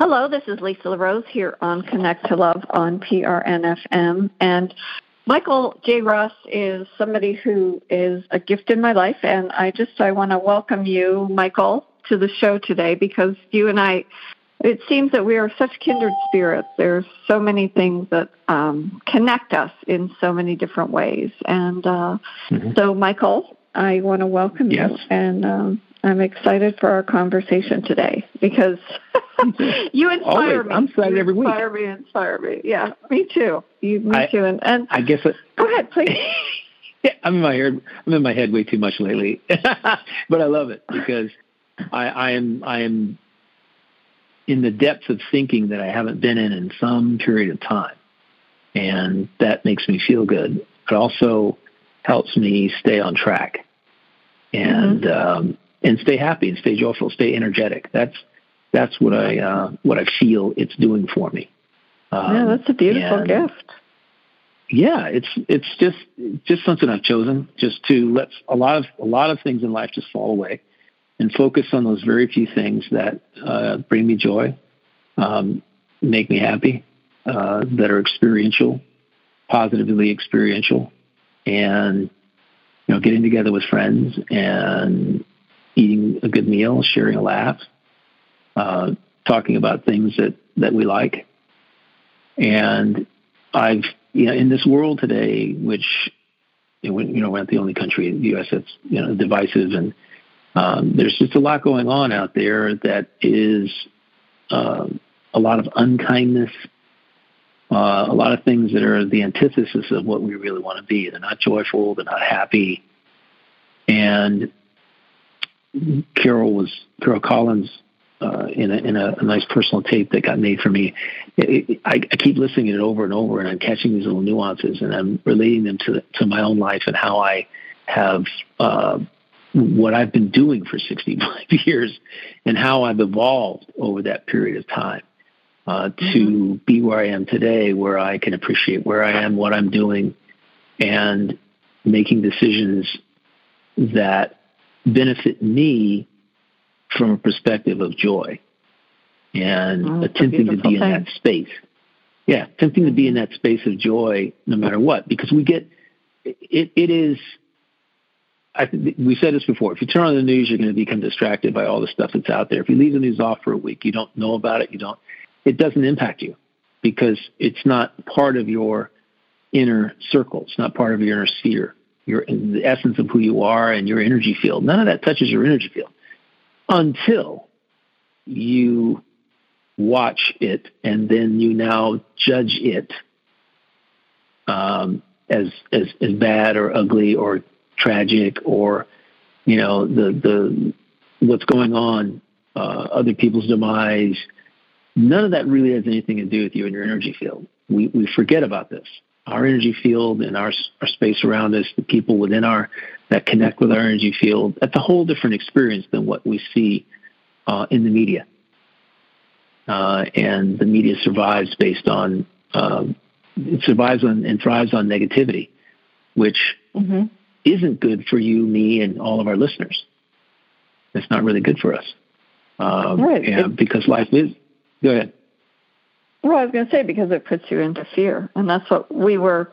Hello, this is Lisa LeRose here on Connect to Love on PRNFM. And Michael J. Russ is somebody who is a gift in my life. And I just, I want to welcome you, Michael, to the show today because you and I, it seems that we are such kindred spirits. There's so many things that um, connect us in so many different ways. And uh, mm-hmm. so, Michael, I want to welcome yes. you. And um, I'm excited for our conversation today because you inspire Always. me. I'm excited you every week. Inspire me, inspire me. Yeah, me too. You, me I, too. And, and I guess it, go ahead, please. yeah, I'm in my head. I'm in my head way too much lately, but I love it because I, I am I am in the depths of thinking that I haven't been in in some period of time, and that makes me feel good. It also helps me stay on track, and mm-hmm. um, and stay happy and stay joyful, stay energetic. That's that's what I uh, what I feel it's doing for me. Um, yeah, that's a beautiful gift. Yeah, it's it's just just something I've chosen just to let a lot of a lot of things in life just fall away and focus on those very few things that uh, bring me joy, um, make me happy, uh, that are experiential, positively experiential, and you know, getting together with friends and eating a good meal, sharing a laugh, uh, talking about things that, that we like. And I've, you know, in this world today, which, you know, we're not the only country in the U.S. that's, you know, divisive and um, there's just a lot going on out there that is uh, a lot of unkindness, uh, a lot of things that are the antithesis of what we really want to be. They're not joyful, they're not happy. And Carol was Carol Collins uh, in, a, in a, a, nice personal tape that got made for me. It, it, I, I, keep listening to it over and over, and I'm catching these little nuances, and I'm relating them to to my own life and how I have uh, what I've been doing for 65 years, and how I've evolved over that period of time. Uh, to mm-hmm. be where I am today, where I can appreciate where I am, what I'm doing, and making decisions that benefit me from a perspective of joy and oh, attempting to be thing. in that space. Yeah, attempting to be in that space of joy no matter what, because we get it. It is. I we said this before. If you turn on the news, you're going to become distracted by all the stuff that's out there. If you leave the news off for a week, you don't know about it. You don't. It doesn't impact you because it's not part of your inner circle. It's not part of your inner sphere your the essence of who you are and your energy field. None of that touches your energy field until you watch it and then you now judge it um, as as as bad or ugly or tragic or you know the the what's going on, uh, other people's demise. None of that really has anything to do with you and your energy field. We we forget about this our energy field and our, our space around us, the people within our that connect with our energy field, that's a whole different experience than what we see uh, in the media. Uh, and the media survives based on um, it survives on and thrives on negativity, which mm-hmm. isn't good for you, me, and all of our listeners. It's not really good for us. Um, right. because life is. Go ahead. Well, I was going to say because it puts you into fear, and that's what we were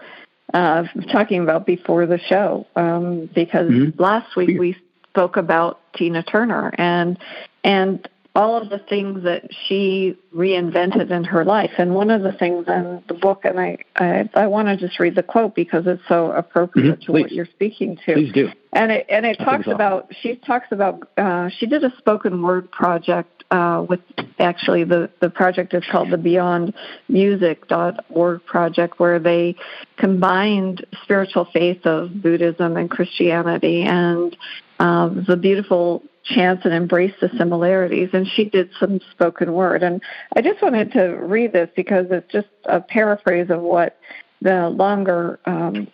uh, talking about before the show. Um, because mm-hmm. last week we spoke about Tina Turner and and all of the things that she reinvented in her life. And one of the things in the book, and I I, I want to just read the quote because it's so appropriate mm-hmm. to what you're speaking to. Please do. And it and it talks about she talks about uh, she did a spoken word project uh, with actually the the project is called the Beyond Music.org project where they combined spiritual faith of Buddhism and Christianity and uh, the beautiful chance and embrace the similarities. And she did some spoken word. And I just wanted to read this because it's just a paraphrase of what the longer, um,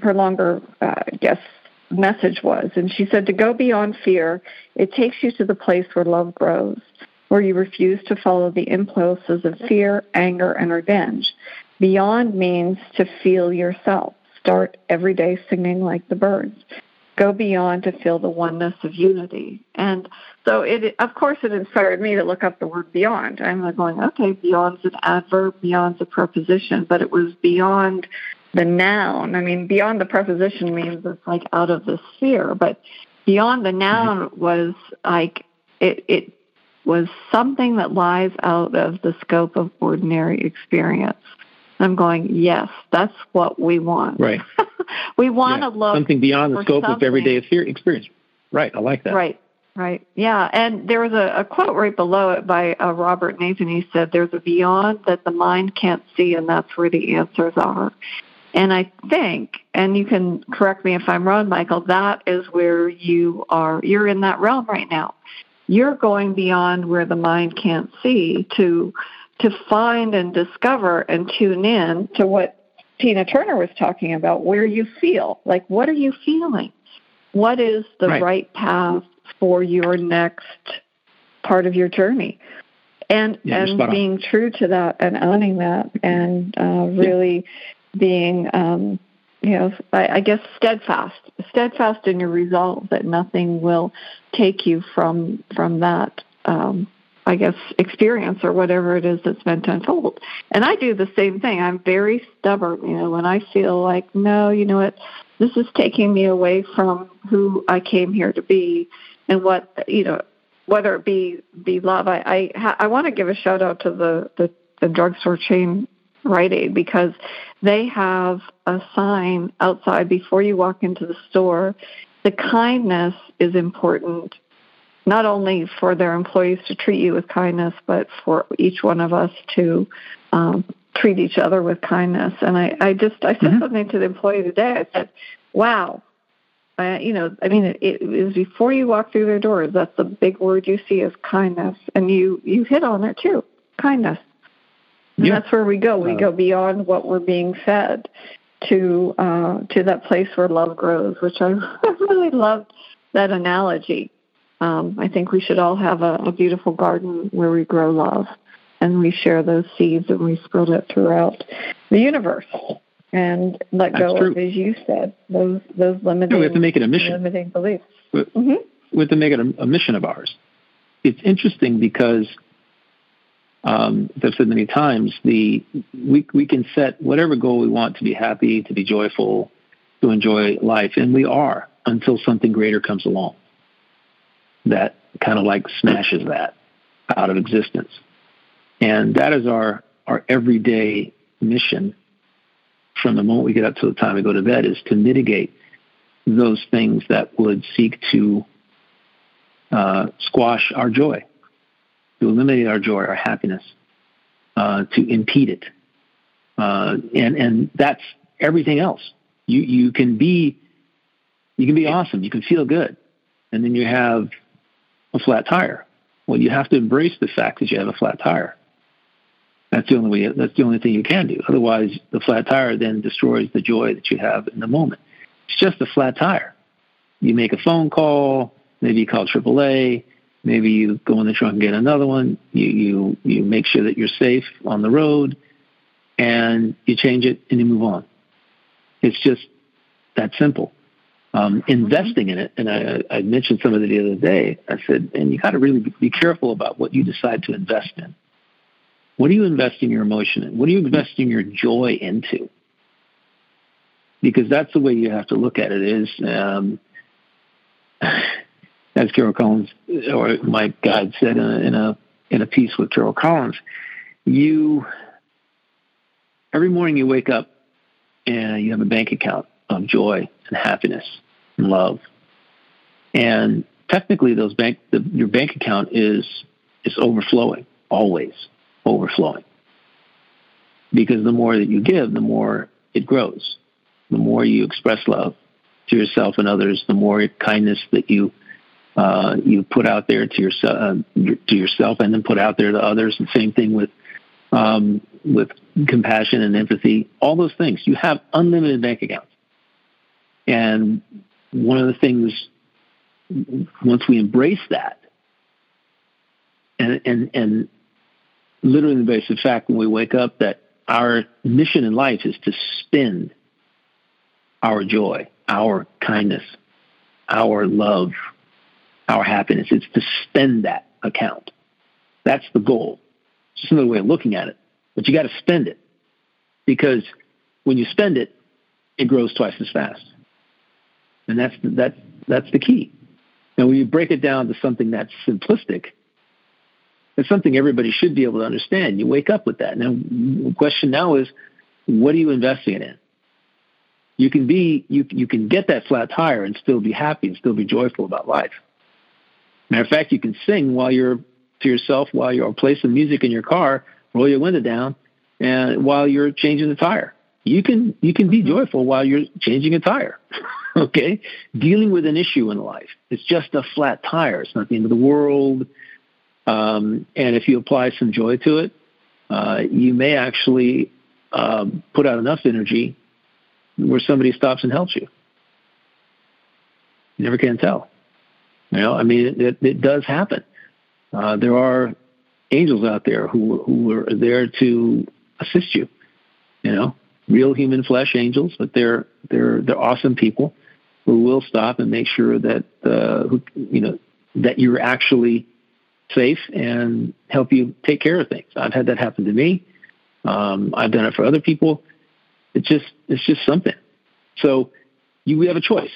her longer, uh, I guess, message was. And she said, To go beyond fear, it takes you to the place where love grows, where you refuse to follow the impulses of fear, anger, and revenge. Beyond means to feel yourself. Start every day singing like the birds. go beyond to feel the oneness of unity. And so it, of course, it inspired me to look up the word beyond. I'm like going, okay, beyond's an adverb, beyond's a preposition, but it was beyond the noun. I mean, beyond the preposition means it's like out of the sphere, but beyond the noun mm-hmm. was like it, it was something that lies out of the scope of ordinary experience. I'm going, yes, that's what we want. Right. we want yeah. to look something beyond the scope something. of everyday experience. Right. I like that. Right. Right. Yeah. And there was a, a quote right below it by uh, Robert Nathan. He said, "There's a beyond that the mind can't see, and that's where the answers are." And I think, and you can correct me if I'm wrong, Michael, that is where you are. You're in that realm right now. You're going beyond where the mind can't see to to find and discover and tune in to what Tina Turner was talking about, where you feel. Like, what are you feeling? What is the right, right path for your next part of your journey? And yeah, and being true to that and owning that and uh, really yeah. Being um, you know, I, I guess steadfast, steadfast in your resolve that nothing will take you from from that um, I guess, experience or whatever it is that's meant to unfold. And I do the same thing. I'm very stubborn, you know, when I feel like, no, you know what, this is taking me away from who I came here to be and what, you know, whether it be be love. I I, I want to give a shout out to the, the, the drugstore chain Rite Aid because they have a sign outside before you walk into the store. The kindness is important not only for their employees to treat you with kindness, but for each one of us to um, treat each other with kindness. And I, I just I said mm-hmm. something to the employee today. I said, "Wow." Uh, you know, I mean, it, it is before you walk through their doors. That's the big word you see is kindness, and you you hit on it too, kindness. And yeah. that's where we go. We uh, go beyond what we're being fed to uh, to that place where love grows, which I really loved that analogy. Um, I think we should all have a, a beautiful garden where we grow love and we share those seeds and we spread it throughout the universe and let That's go true. of, as you said, those those limiting. We have to make it a mission. Limiting beliefs. We, mm-hmm. we have to make it a, a, mission of ours. It's interesting because, um, I've said many times, the we we can set whatever goal we want to be happy, to be joyful, to enjoy life, and we are until something greater comes along that kind of like smashes that out of existence. And that is our, our everyday mission from the moment we get up to the time we go to bed is to mitigate those things that would seek to uh, squash our joy, to eliminate our joy, our happiness, uh, to impede it. Uh, and, and that's everything else. You, you can be, you can be awesome. You can feel good. And then you have a flat tire. Well, you have to embrace the fact that you have a flat tire. That's the only way. That's the only thing you can do. Otherwise, the flat tire then destroys the joy that you have in the moment. It's just a flat tire. You make a phone call. Maybe you call AAA. Maybe you go in the trunk and get another one. You you you make sure that you're safe on the road, and you change it and you move on. It's just that simple um, mm-hmm. investing in it. And I, I mentioned some of it the other day. I said, and you got to really be careful about what you decide to invest in. What are you investing your emotion in? What are you investing your joy into? Because that's the way you have to look at it. Is um, as Carol Collins or Mike Guide said in a, in a in a piece with Carol Collins, you every morning you wake up and you have a bank account of joy and happiness and love. And technically, those bank the, your bank account is is overflowing, always overflowing. Because the more that you give, the more it grows. The more you express love to yourself and others, the more kindness that you uh, you put out there to yourself, uh, to yourself, and then put out there to others. And same thing with um, with compassion and empathy. All those things. You have unlimited bank accounts, and one of the things once we embrace that and and and literally the basic fact when we wake up that our mission in life is to spend our joy, our kindness, our love, our happiness. It's to spend that account. That's the goal. It's just another way of looking at it. But you got to spend it because when you spend it, it grows twice as fast. And that's the, that, that's the key. And when you break it down to something that's simplistic, it's something everybody should be able to understand. You wake up with that. Now, the question now is, what are you investing it in? You can be, you, you can get that flat tire and still be happy and still be joyful about life. Matter of fact, you can sing while you're to yourself while you're play some music in your car, roll your window down, and while you're changing the tire. You can you can be joyful while you're changing a tire. okay? Dealing with an issue in life. It's just a flat tire. It's not the end of the world. Um, and if you apply some joy to it, uh, you may actually um, put out enough energy where somebody stops and helps you. You never can tell. You know, I mean, it, it does happen. Uh, there are angels out there who who are there to assist you. You know, real human flesh angels, but they're they're they're awesome people who will stop and make sure that uh, who you know that you're actually safe and help you take care of things. I've had that happen to me. Um, I've done it for other people. It's just it's just something. So you we have a choice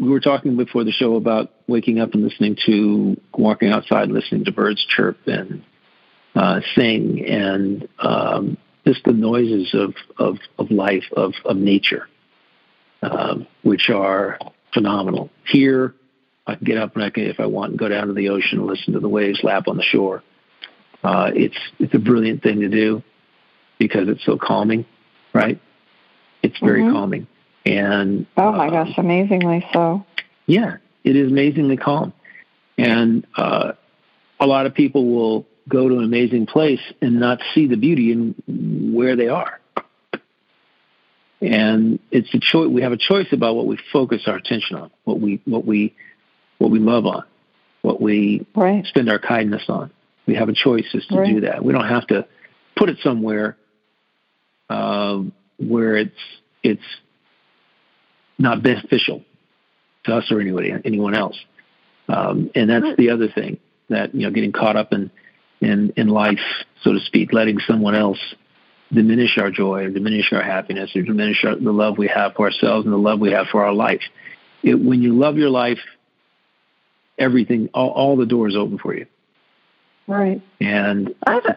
we were talking before the show about waking up and listening to walking outside, listening to birds chirp and uh, sing, and um, just the noises of of, of life of of nature, um, which are phenomenal. Here, I can get up and I can, if I want, and go down to the ocean and listen to the waves lap on the shore. Uh, it's it's a brilliant thing to do because it's so calming, right? It's very mm-hmm. calming. And oh my uh, gosh, amazingly so. Yeah, it is amazingly calm. And uh, a lot of people will go to an amazing place and not see the beauty in where they are. And it's a choice. We have a choice about what we focus our attention on, what we what we what we love on, what we right. spend our kindness on. We have a choice as to right. do that. We don't have to put it somewhere uh, where it's it's not beneficial to us or anybody, anyone else. Um, and that's the other thing that you know, getting caught up in in in life, so to speak, letting someone else diminish our joy or diminish our happiness or diminish our, the love we have for ourselves and the love we have for our life. It, when you love your life, everything, all, all the doors open for you. Right. And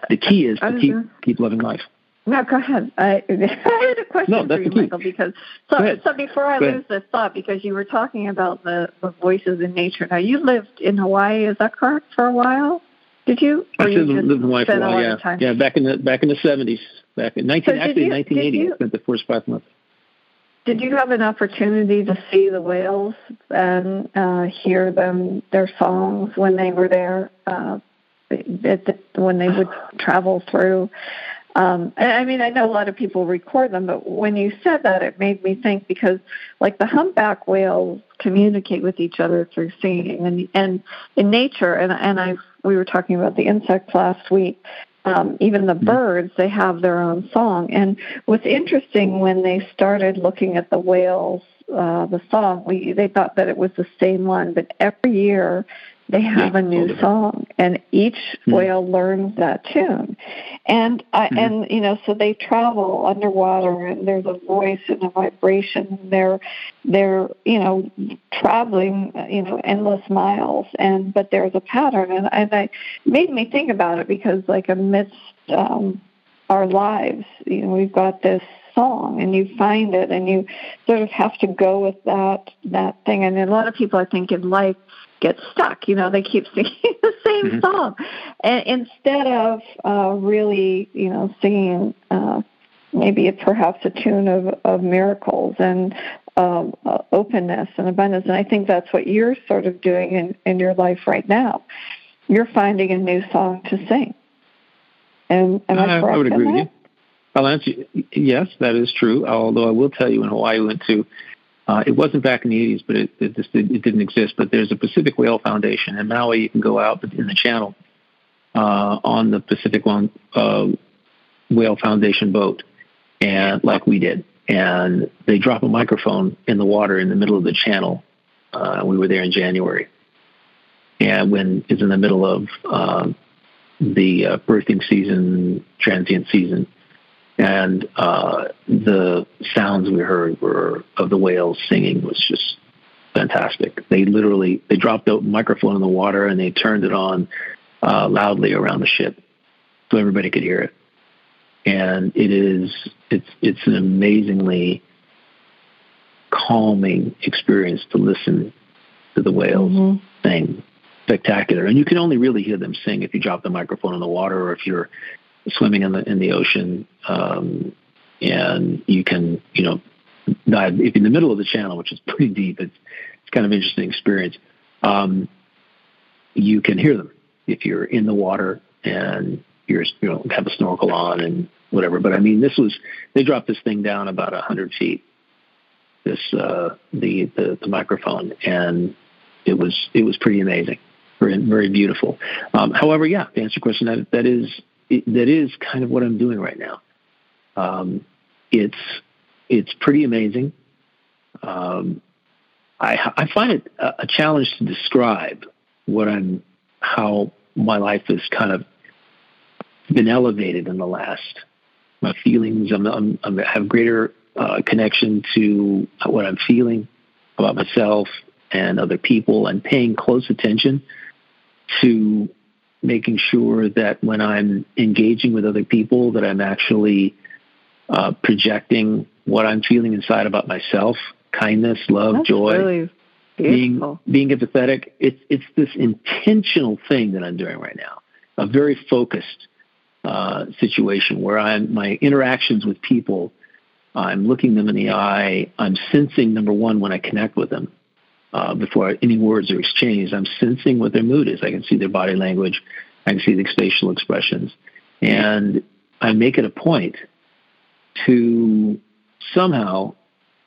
the key is to keep keep loving life. No, go ahead. I, I had a question no, for you, Michael, because so, so before I lose this thought, because you were talking about the, the voices in nature. Now, you lived in Hawaii, is that correct, for a while? Did you? I lived in Hawaii for a while. Yeah, time? yeah. Back in the back in the seventies, back in nineteen so actually nineteen eighty. I spent the first five months. Did you have an opportunity to see the whales and uh, hear them their songs when they were there? Uh, the, when they would travel through um, I mean, I know a lot of people record them, but when you said that, it made me think because, like, the humpback whales communicate with each other through singing, and and in nature, and and I we were talking about the insects last week. Um, even the mm-hmm. birds, they have their own song. And what's interesting when they started looking at the whales, uh, the song, we they thought that it was the same one, but every year they have a new song, and each mm-hmm. whale learns that tune, and I, mm-hmm. and you know, so they travel underwater, and there's a voice and a vibration. They're they're you know traveling you know endless miles, and but there's a pattern, and and I made me think about it because like amidst um, our lives, you know, we've got this song and you find it and you sort of have to go with that that thing and a lot of people i think in life get stuck. You know, they keep singing the same mm-hmm. song, and instead of uh, really, you know, singing uh, maybe a, perhaps a tune of, of miracles and um, uh, openness and abundance. And I think that's what you're sort of doing in, in your life right now. You're finding a new song to sing. And am I, I would agree with you. I'll answer. Yes, that is true. Although I will tell you, in Hawaii, we went to uh, it wasn't back in the 80s, but it, it, just, it, didn't exist. But there's a Pacific Whale Foundation in Maui. You can go out in the channel uh, on the Pacific One uh, Whale Foundation boat, and like we did, and they drop a microphone in the water in the middle of the channel, Uh, we were there in January, and when it's in the middle of um, the uh, birthing season, transient season, and uh, the sounds we heard were of the whales singing was just fantastic. They literally they dropped the microphone in the water and they turned it on uh, loudly around the ship so everybody could hear it. And it is it's it's an amazingly calming experience to listen to the whales mm-hmm. sing. Spectacular, and you can only really hear them sing if you drop the microphone in the water or if you're swimming in the in the ocean. Um, and you can, you know, dive if in the middle of the channel, which is pretty deep. It's it's kind of interesting experience. Um, you can hear them if you're in the water and you're you know have a snorkel on and whatever. But I mean, this was they dropped this thing down about a hundred feet this uh, the, the the microphone, and it was it was pretty amazing, very very beautiful. Um, however, yeah, to answer your question, that that is that is kind of what I'm doing right now. Um, it's it's pretty amazing. Um, I I find it a, a challenge to describe what I'm how my life has kind of been elevated in the last my feelings. I'm, I'm, I'm I have greater uh, connection to what I'm feeling about myself and other people and paying close attention to making sure that when I'm engaging with other people that I'm actually uh, projecting what I'm feeling inside about myself, kindness, love, That's joy, really being being empathetic. It's it's this intentional thing that I'm doing right now. A very focused uh, situation where I'm my interactions with people I'm looking them in the eye. I'm sensing, number one, when I connect with them uh, before any words are exchanged, I'm sensing what their mood is. I can see their body language. I can see the facial expressions. And I make it a point to somehow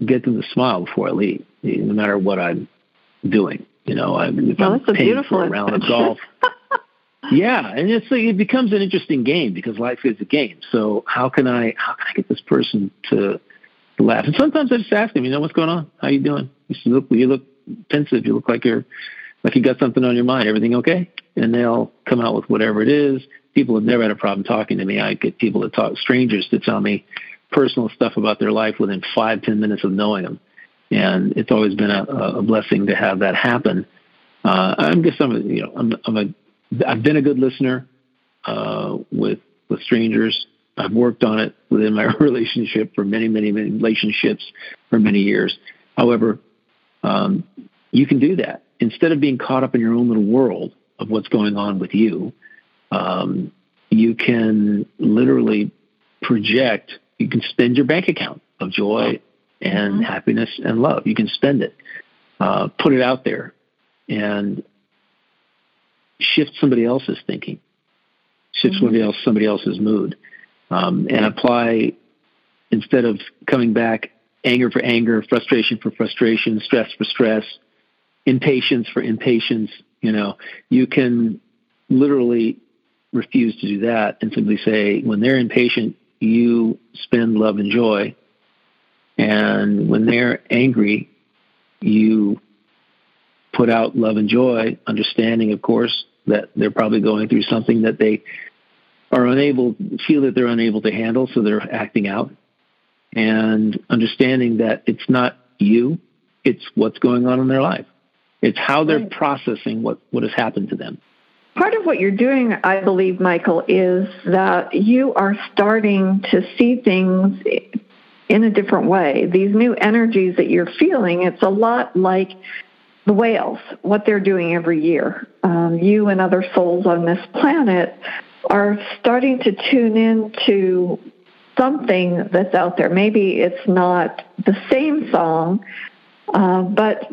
get them to smile before I leave, no matter what I'm doing. You know, I, if well, I'm beautiful for a round of golf. yeah, and it's like, it becomes an interesting game because life is a game. So how can I how can I get this person to, to laugh? And sometimes I just ask them, you know, what's going on? How you doing? You look you look pensive. You look like you're like you got something on your mind. Everything okay? And they'll come out with whatever it is. People have never had a problem talking to me. I get people to talk, strangers to tell me personal stuff about their life within five ten minutes of knowing them, and it's always been a, a blessing to have that happen. Uh, I'm just I'm a, you know I'm, I'm a I've been a good listener uh, with with strangers. I've worked on it within my relationship for many, many, many relationships for many years. However, um, you can do that instead of being caught up in your own little world of what's going on with you. Um, you can literally project. You can spend your bank account of joy and mm-hmm. happiness and love. You can spend it, uh, put it out there, and shift somebody else's thinking, shift mm-hmm. somebody else somebody else's mood, um, and apply instead of coming back anger for anger, frustration for frustration, stress for stress, impatience for impatience. You know, you can literally refuse to do that and simply say, when they're impatient, you spend love and joy. And when they're angry, you put out love and joy, understanding, of course, that they're probably going through something that they are unable, feel that they're unable to handle, so they're acting out. And understanding that it's not you, it's what's going on in their life. It's how they're right. processing what, what has happened to them. Part of what you're doing, I believe, Michael, is that you are starting to see things in a different way. These new energies that you're feeling, it's a lot like the whales, what they're doing every year. Um, you and other souls on this planet are starting to tune in to something that's out there. Maybe it's not the same song, uh, but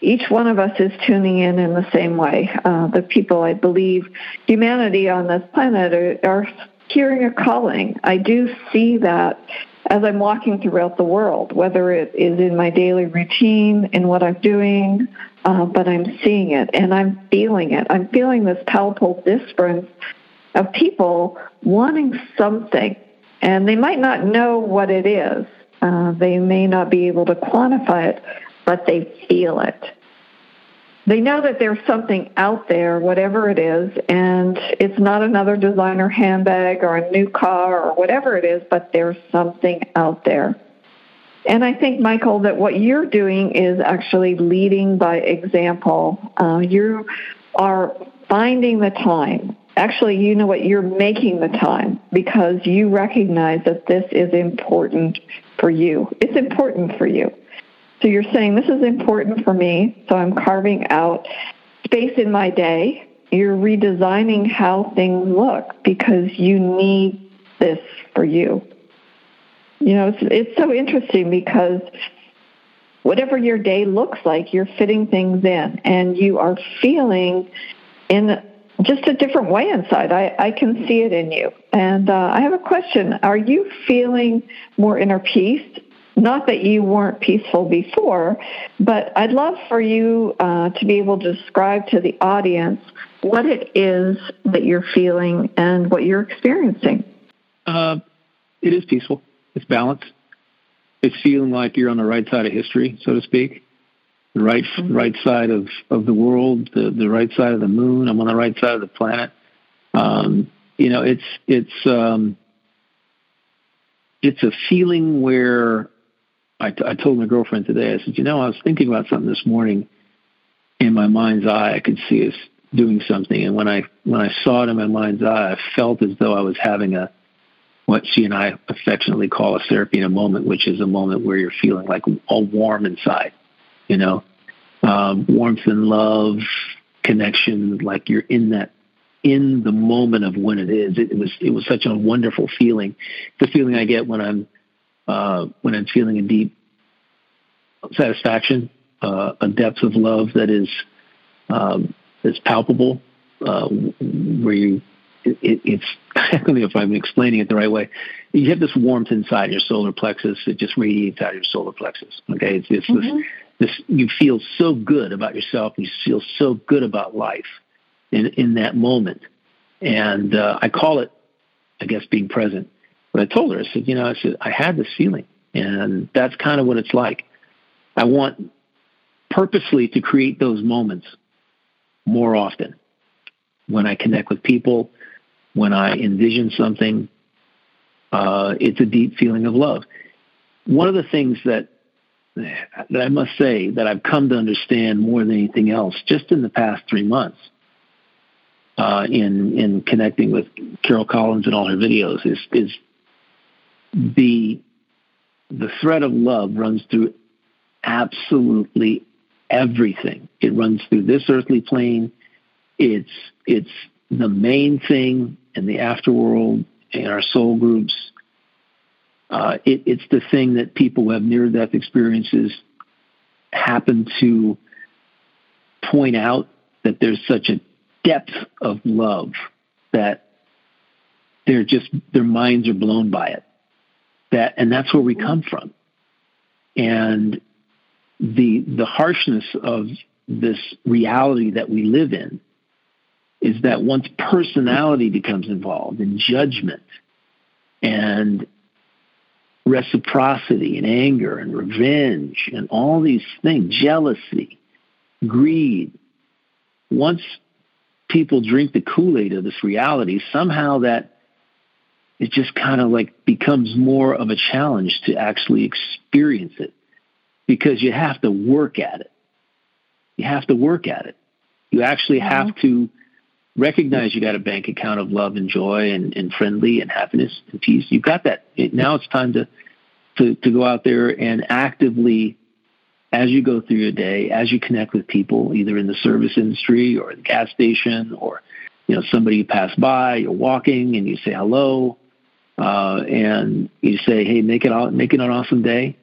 each one of us is tuning in in the same way. Uh, the people, I believe, humanity on this planet are, are hearing a calling. I do see that as I'm walking throughout the world, whether it is in my daily routine, in what I'm doing, uh, but I'm seeing it and I'm feeling it. I'm feeling this palpable difference of people wanting something, and they might not know what it is. Uh, they may not be able to quantify it, but they feel it. they know that there's something out there, whatever it is, and it's not another designer handbag or a new car or whatever it is, but there's something out there. And I think, Michael, that what you're doing is actually leading by example. Uh, you are finding the time. Actually, you know what? You're making the time because you recognize that this is important for you. It's important for you. So you're saying, this is important for me, so I'm carving out space in my day. You're redesigning how things look because you need this for you. You know, it's, it's so interesting because whatever your day looks like, you're fitting things in and you are feeling in just a different way inside. I, I can see it in you. And uh, I have a question. Are you feeling more inner peace not that you weren't peaceful before, but I'd love for you uh, to be able to describe to the audience what it is that you're feeling and what you're experiencing. Uh, it is peaceful. It's balanced. It's feeling like you're on the right side of history, so to speak. The right mm-hmm. right side of, of the world, the, the right side of the moon. I'm on the right side of the planet. Um, you know, it's it's um, it's a feeling where I, t- I told my girlfriend today, I said, you know, I was thinking about something this morning in my mind's eye. I could see us doing something. And when I, when I saw it in my mind's eye, I felt as though I was having a, what she and I affectionately call a therapy in a moment, which is a moment where you're feeling like all warm inside, you know, um, warmth and love, connection, like you're in that in the moment of when it is. It, it was it was such a wonderful feeling. The feeling I get when I'm uh, when I'm feeling a deep satisfaction, uh, a depth of love that is um, palpable, uh, where you it, it's I don't know if I'm explaining it the right way. You have this warmth inside your solar plexus. It just radiates out of your solar plexus. Okay, it's, it's mm-hmm. this, You feel so good about yourself. You feel so good about life in in that moment, and uh, I call it, I guess, being present. But I told her, I said, you know, I said, I had this feeling, and that's kind of what it's like. I want purposely to create those moments more often when I connect with people, when I envision something. Uh, it's a deep feeling of love. One of the things that that I must say that I've come to understand more than anything else, just in the past three months, uh, in in connecting with Carol Collins and all her videos, is is the the thread of love runs through absolutely everything. It runs through this earthly plane. It's it's the main thing in the afterworld in our soul groups. Uh, it, it's the thing that people who have near death experiences happen to point out that there's such a depth of love that they're just their minds are blown by it. That and that's where we come from. And the the harshness of this reality that we live in is that once personality becomes involved in judgment and reciprocity and anger and revenge and all these things jealousy greed once people drink the kool-aid of this reality somehow that it just kind of like becomes more of a challenge to actually experience it because you have to work at it. You have to work at it. You actually mm-hmm. have to recognize you got a bank account of love and joy and, and friendly and happiness and peace. You've got that. Now it's time to, to, to go out there and actively, as you go through your day, as you connect with people, either in the service industry or the gas station or, you know, somebody you pass by, you're walking and you say hello, uh, and you say, "Hey, make it make it an awesome day."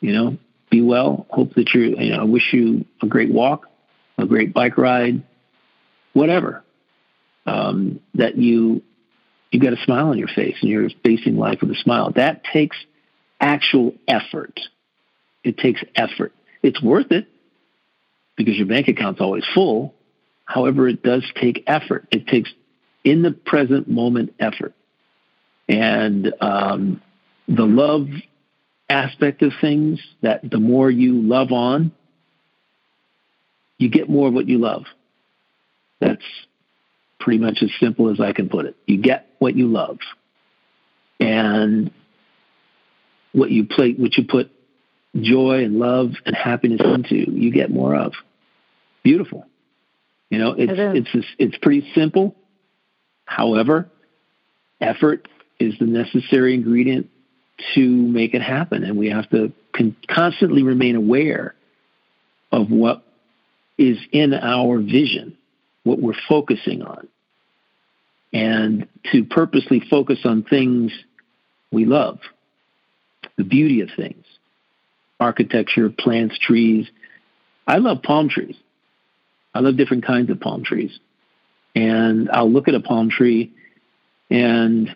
You know, be well. Hope that you're. You know, I wish you a great walk, a great bike ride, whatever. Um, that you you got a smile on your face and you're facing life with a smile. That takes actual effort. It takes effort. It's worth it because your bank account's always full. However, it does take effort. It takes in the present moment effort. And um, the love aspect of things, that the more you love on, you get more of what you love. That's pretty much as simple as I can put it. You get what you love. And what you play, what you put joy and love and happiness into, you get more of. Beautiful. You know, it's it it's it's pretty simple. However, effort is the necessary ingredient to make it happen, and we have to con- constantly remain aware of what is in our vision, what we're focusing on, and to purposely focus on things we love, the beauty of things, architecture, plants, trees. I love palm trees. I love different kinds of palm trees. And I'll look at a palm tree and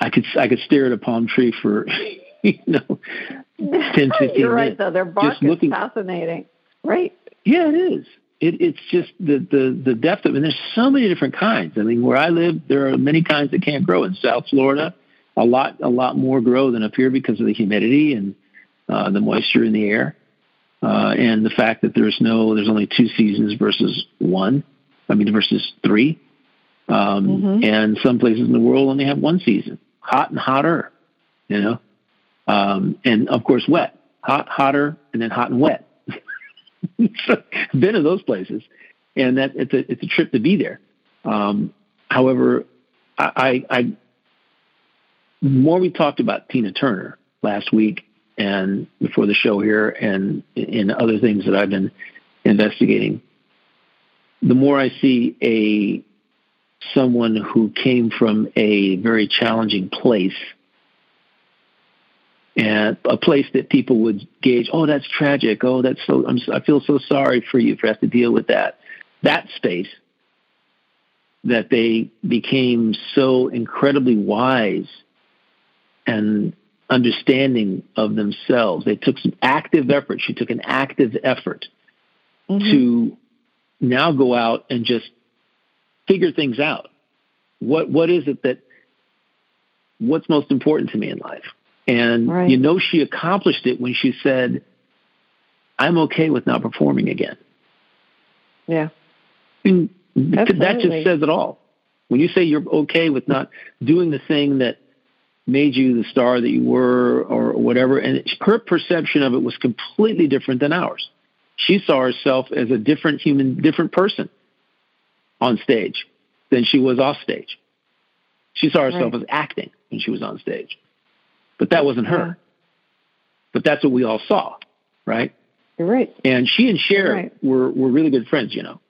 I could I could stare at a palm tree for you know 10 15 You're right minutes. though. Their bark just looking, fascinating. Right. Yeah, it is. It, it's just the, the the depth of it. And there's so many different kinds. I mean, where I live, there are many kinds that can't grow. In South Florida, a lot a lot more grow than up here because of the humidity and uh, the moisture in the air uh, and the fact that there's no there's only two seasons versus one. I mean versus three. Um, mm-hmm. And some places in the world only have one season, hot and hotter. You know, um, and of course wet, hot, hotter, and then hot and wet. been to those places, and that it's a it's a trip to be there. Um, however, I, I, I more we talked about Tina Turner last week and before the show here and in other things that I've been investigating, the more I see a someone who came from a very challenging place and a place that people would gauge, oh, that's tragic. Oh, that's so, I'm, I feel so sorry for you for having to deal with that. That space that they became so incredibly wise and understanding of themselves. They took some active effort. She took an active effort mm-hmm. to now go out and just figure things out. What what is it that what's most important to me in life? And right. you know she accomplished it when she said, I'm okay with not performing again. Yeah. And that just says it all. When you say you're okay with not doing the thing that made you the star that you were or whatever. And her perception of it was completely different than ours. She saw herself as a different human, different person on stage than she was off stage. She saw herself right. as acting when she was on stage. But that wasn't her. But that's what we all saw, right? You're right. And she and Cher right. were, were really good friends, you know.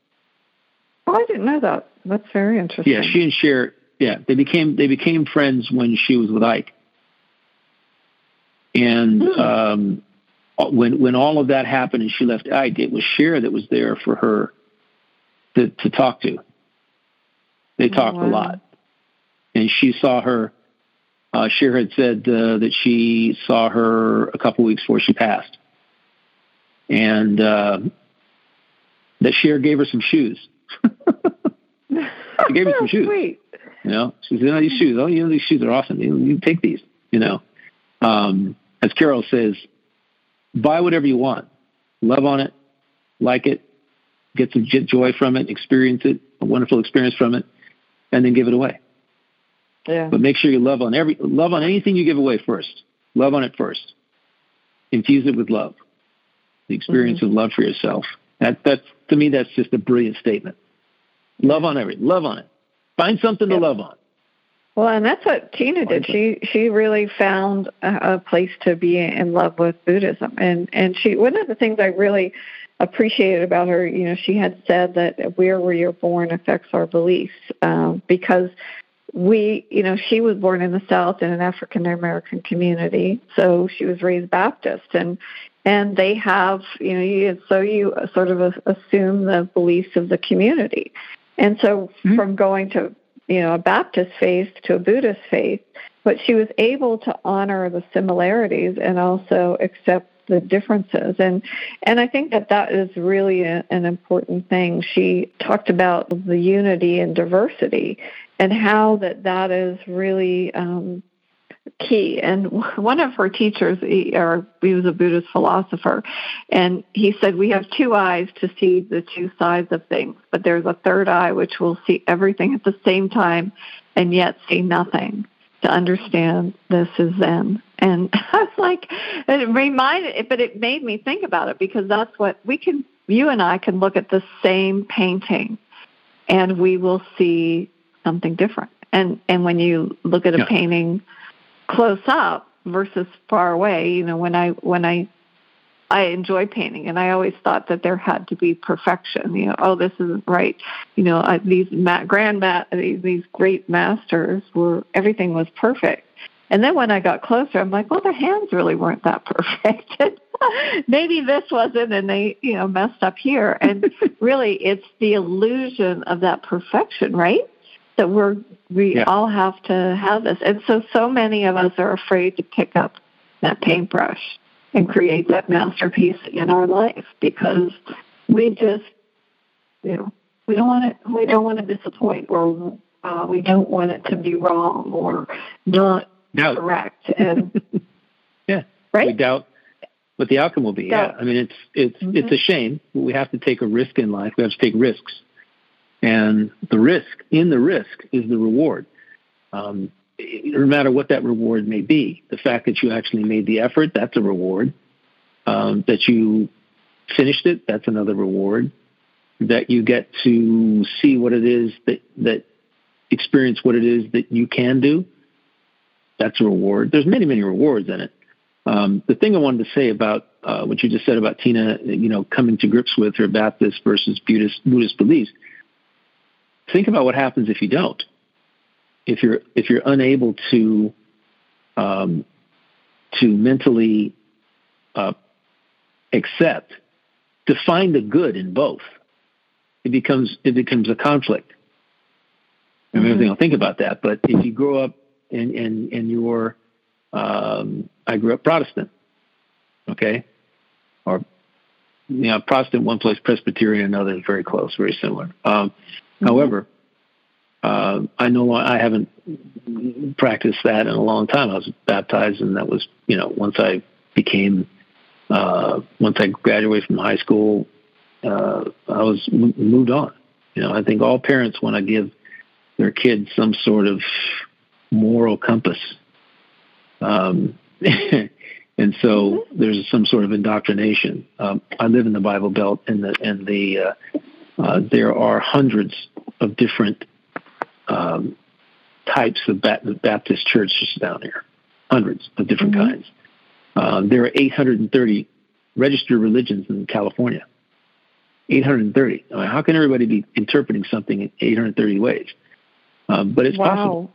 Oh, I didn't know that. That's very interesting. Yeah, she and Cher yeah, they became they became friends when she was with Ike, and hmm. um, when when all of that happened and she left Ike, it was Cher that was there for her to to talk to. They oh, talked wow. a lot, and she saw her. Uh, Cher had said uh, that she saw her a couple weeks before she passed, and uh, that Cher gave her some shoes. she gave me some shoes. Sweet. You know, she said, "Oh, these shoes. Oh, you know, these shoes are awesome. You, you take these." You know, um, as Carol says, buy whatever you want, love on it, like it, get some joy from it, experience it, a wonderful experience from it, and then give it away. Yeah. But make sure you love on every love on anything you give away first. Love on it first. Infuse it with love. The experience mm-hmm. of love for yourself. That that's to me that's just a brilliant statement. Love on everything. Love on it. Find something to love on. Well, and that's what Tina did. She she really found a, a place to be in love with Buddhism, and and she one of the things I really appreciated about her, you know, she had said that where we are born affects our beliefs um, because we, you know, she was born in the South in an African American community, so she was raised Baptist, and and they have, you know, you, so you sort of assume the beliefs of the community. And so mm-hmm. from going to, you know, a Baptist faith to a Buddhist faith, but she was able to honor the similarities and also accept the differences and and I think that that is really a, an important thing she talked about the unity and diversity and how that that is really um, key. And one of her teachers, he, or he was a Buddhist philosopher, and he said we have two eyes to see the two sides of things, but there's a third eye which will see everything at the same time and yet see nothing. To understand this is Zen, and I was like, it reminded, but it made me think about it because that's what we can. You and I can look at the same painting, and we will see something different. And and when you look at a yeah. painting close up versus far away. You know, when I when I I enjoy painting, and I always thought that there had to be perfection. You know, oh, this isn't right. You know, I, these ma- grand ma- these, these great masters were everything was perfect. And then when I got closer, I'm like, well, their hands really weren't that perfect. Maybe this wasn't, and they, you know, messed up here. And really, it's the illusion of that perfection, right? That we're we yeah. all have to have this. And so so many of us are afraid to pick up that paintbrush and create that masterpiece in our life because we just you know we don't want to we don't want to disappoint or uh, we don't want it to be wrong or not doubt. correct and yeah right we doubt what the outcome will be doubt. yeah i mean it's it's mm-hmm. it's a shame we have to take a risk in life we have to take risks and the risk, in the risk, is the reward. Um, no matter what that reward may be, the fact that you actually made the effort, that's a reward. Um, that you finished it, that's another reward. That you get to see what it is that, that experience what it is that you can do, that's a reward. There's many, many rewards in it. Um, the thing I wanted to say about uh, what you just said about Tina, you know, coming to grips with her Baptist versus Buddhist, Buddhist beliefs, think about what happens if you don't. If you're if you're unable to um, to mentally uh, accept to find the good in both, it becomes it becomes a conflict. I mean, mm-hmm. I'll think about that. But if you grow up and and and you're, um, I grew up Protestant, okay, or you know, Protestant one place, Presbyterian another, very close, very similar. Um, Mm-hmm. However, uh, I know I haven't practiced that in a long time. I was baptized, and that was you know once I became uh, once I graduated from high school, uh, I was m- moved on. You know, I think all parents want to give their kids some sort of moral compass. Um, and so mm-hmm. there's some sort of indoctrination. Um, I live in the Bible Belt, and the and the uh, uh, there are hundreds of different um, types of Baptist churches down here, hundreds of different mm-hmm. kinds. Uh, there are 830 registered religions in California. 830. I mean, how can everybody be interpreting something in 830 ways? Um, but it's wow. possible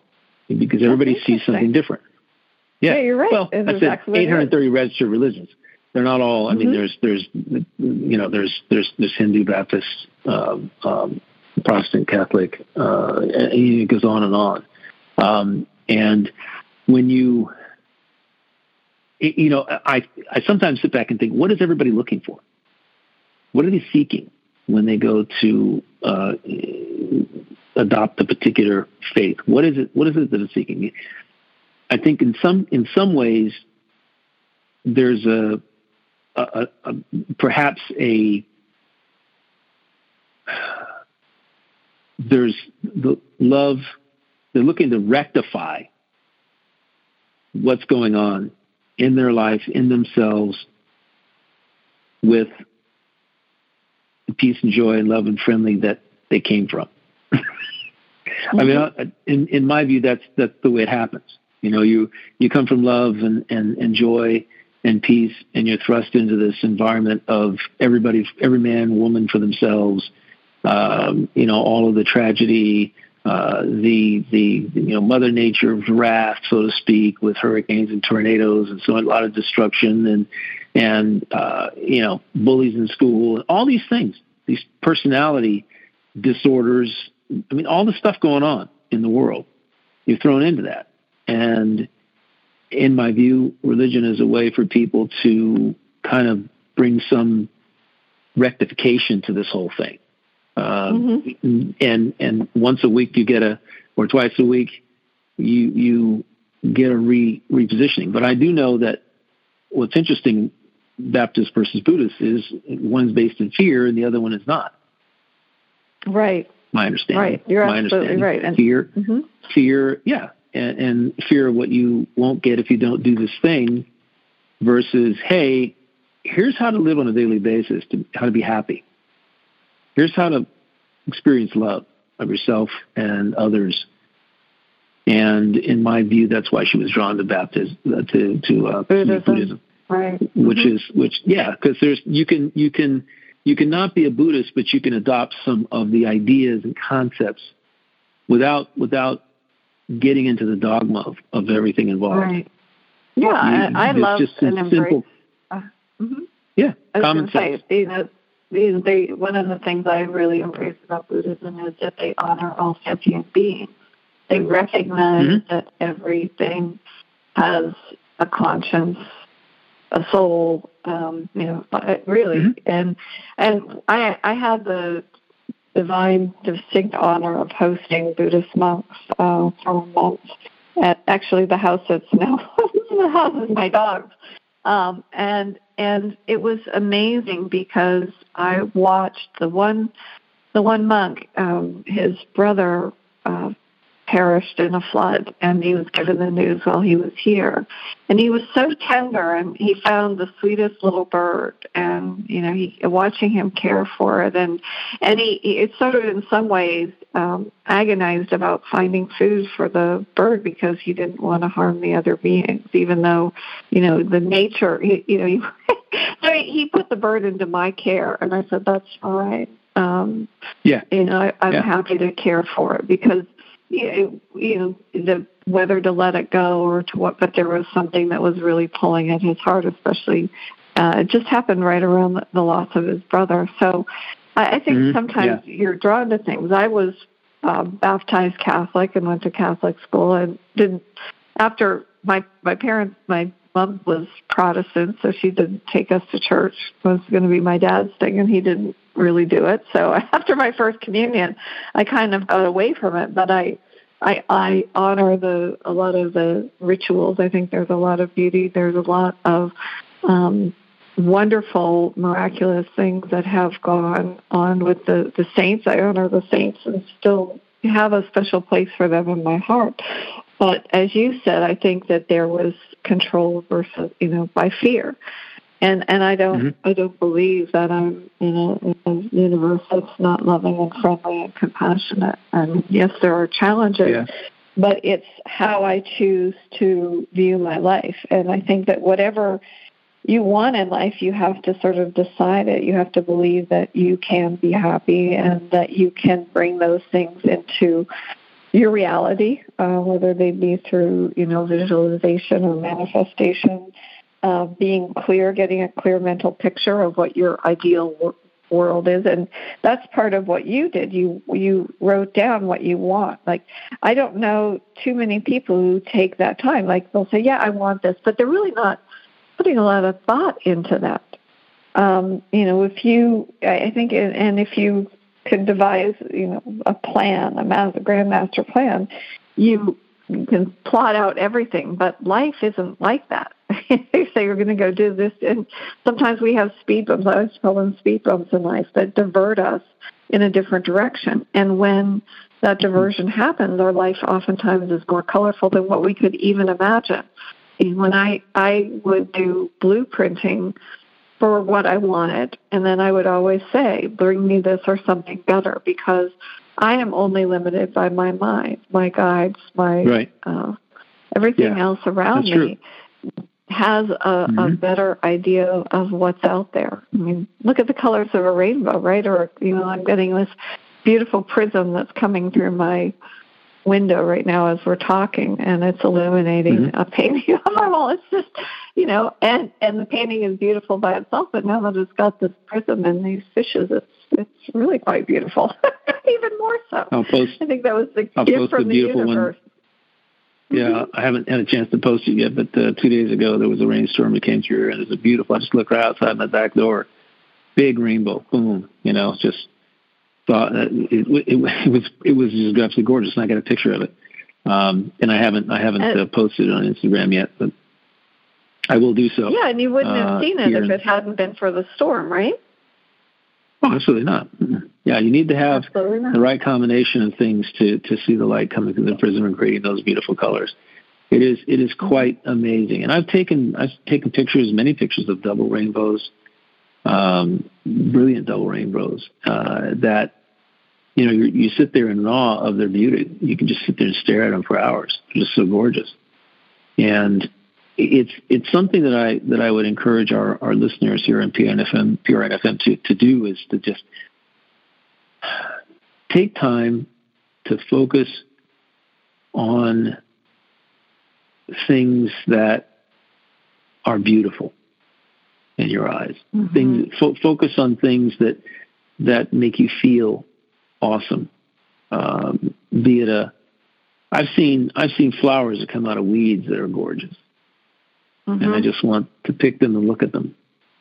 because everybody sees something different. Yeah, yeah you're right. Well, I said 830 registered religions they're not all. I mm-hmm. mean, there's there's you know there's there's there's Hindu, Baptist, um, um, Protestant, Catholic, uh, it goes on and on. Um, and when you you know, I I sometimes sit back and think, what is everybody looking for? What are they seeking when they go to uh, adopt a particular faith? What is it? What is it that it's seeking? I think in some in some ways there's a a, a, perhaps a there's the love they're looking to rectify what's going on in their life in themselves with the peace and joy and love and friendly that they came from mm-hmm. i mean mm-hmm. in in my view that's that's the way it happens you know you you come from love and and, and joy and peace, and you're thrust into this environment of everybody, every man, woman for themselves. Um, you know, all of the tragedy, uh, the the you know Mother Nature's wrath, so to speak, with hurricanes and tornadoes, and so a lot of destruction, and and uh, you know bullies in school, and all these things, these personality disorders. I mean, all the stuff going on in the world, you're thrown into that, and in my view, religion is a way for people to kind of bring some rectification to this whole thing. Um, mm-hmm. And and once a week you get a, or twice a week, you you get a re repositioning. But I do know that what's interesting, Baptist versus Buddhist, is one's based in fear and the other one is not. Right. My understanding. Right. You're My absolutely right. And fear, mm-hmm. fear, yeah, and, and fear of what you won't get if you don't do this thing, versus hey, here's how to live on a daily basis to how to be happy. Here's how to experience love of yourself and others. And in my view, that's why she was drawn to Baptism, uh, to to uh, Buddhism. Buddhism, right? Which mm-hmm. is which, yeah, because there's you can you can you cannot be a Buddhist, but you can adopt some of the ideas and concepts without without getting into the dogma of, of everything involved. Right. Yeah, you, I, I love just and embrace. Simple, uh, mm-hmm. Yeah, common sense. Say, you know, they, one of the things I really embrace about Buddhism is that they honor all sentient beings. They recognize mm-hmm. that everything has a conscience, a soul, um, you know, uh, really. Mm-hmm. And and I I had the divine distinct honor of hosting Buddhist monks uh, for a month at actually the house that's now the house is my dog's. Um, and and it was amazing because I watched the one the one monk, um, his brother uh, perished in a flood, and he was given the news while he was here. And he was so tender, and he found the sweetest little bird, and you know, he watching him care for it, and and he, he it's sort of in some ways um, agonized about finding food for the bird because he didn't want to harm the other beings, even though you know the nature, he, you know, he, so he, he put the bird into my care, and I said that's all right Um, yeah, you know, I, I'm yeah. happy to care for it because you know, the whether to let it go or to what, but there was something that was really pulling at his heart, especially. Uh, it just happened right around the, the loss of his brother. So I, I think mm-hmm. sometimes yeah. you're drawn to things. I was uh, baptized Catholic and went to Catholic school and didn't. After my my parents, my mom was Protestant, so she didn't take us to church. It was going to be my dad's thing, and he didn't really do it. So after my first communion, I kind of got away from it, but I I I honor the a lot of the rituals. I think there's a lot of beauty. There's a lot of um wonderful miraculous things that have gone on with the the saints. I honor the saints and still have a special place for them in my heart. But as you said, I think that there was control versus, you know, by fear and and I don't mm-hmm. I don't believe that I'm in a, in a universe that's not loving and friendly and compassionate. And yes, there are challenges, yeah. but it's how I choose to view my life. And I think that whatever you want in life, you have to sort of decide it. You have to believe that you can be happy and that you can bring those things into your reality, uh, whether they be through you know visualization or manifestation uh, being clear, getting a clear mental picture of what your ideal wor- world is, and that's part of what you did. You you wrote down what you want. Like I don't know too many people who take that time. Like they'll say, "Yeah, I want this," but they're really not putting a lot of thought into that. Um, you know, if you, I think, and if you could devise, you know, a plan, a grand master, plan, you can plot out everything, but life isn't like that. they say you're going to go do this, and sometimes we have speed bumps. I always call them speed bumps in life that divert us in a different direction. And when that diversion happens, our life oftentimes is more colorful than what we could even imagine. And when I I would do blueprinting for what I wanted, and then I would always say, "Bring me this or something better," because I am only limited by my mind, my guides, my right. uh, everything yeah, else around me has a, mm-hmm. a better idea of what's out there. I mean, look at the colors of a rainbow, right? Or you know, I'm getting this beautiful prism that's coming through my window right now as we're talking and it's illuminating mm-hmm. a painting on my wall. It's just you know, and and the painting is beautiful by itself, but now that it's got this prism and these fishes, it's it's really quite beautiful. Even more so. I'll post, I think that was the I'll gift from the, the universe. One. Yeah, mm-hmm. I haven't had a chance to post it yet, but uh, two days ago there was a rainstorm that came through, and it was a beautiful. I just looked right outside my back door, big rainbow, boom. You know, just thought it, it, it, it was it was just absolutely gorgeous, and I got a picture of it. Um, and I haven't I haven't uh, posted it on Instagram yet, but I will do so. Yeah, and you wouldn't have uh, seen it if it hadn't been for the storm, right? Oh, absolutely not. Yeah, you need to have the right combination of things to to see the light coming through the prism and creating those beautiful colors. It is it is quite amazing, and I've taken I've taken pictures, many pictures of double rainbows, um, brilliant double rainbows uh, that you know you sit there in awe of their beauty. You can just sit there and stare at them for hours. They're just so gorgeous, and it's it's something that I that I would encourage our, our listeners here on PRNFM PRNFM to to do is to just take time to focus on things that are beautiful in your eyes. Mm-hmm. Things fo- focus on things that that make you feel awesome. Um, be it a I've seen I've seen flowers that come out of weeds that are gorgeous mm-hmm. and I just want to pick them and look at them.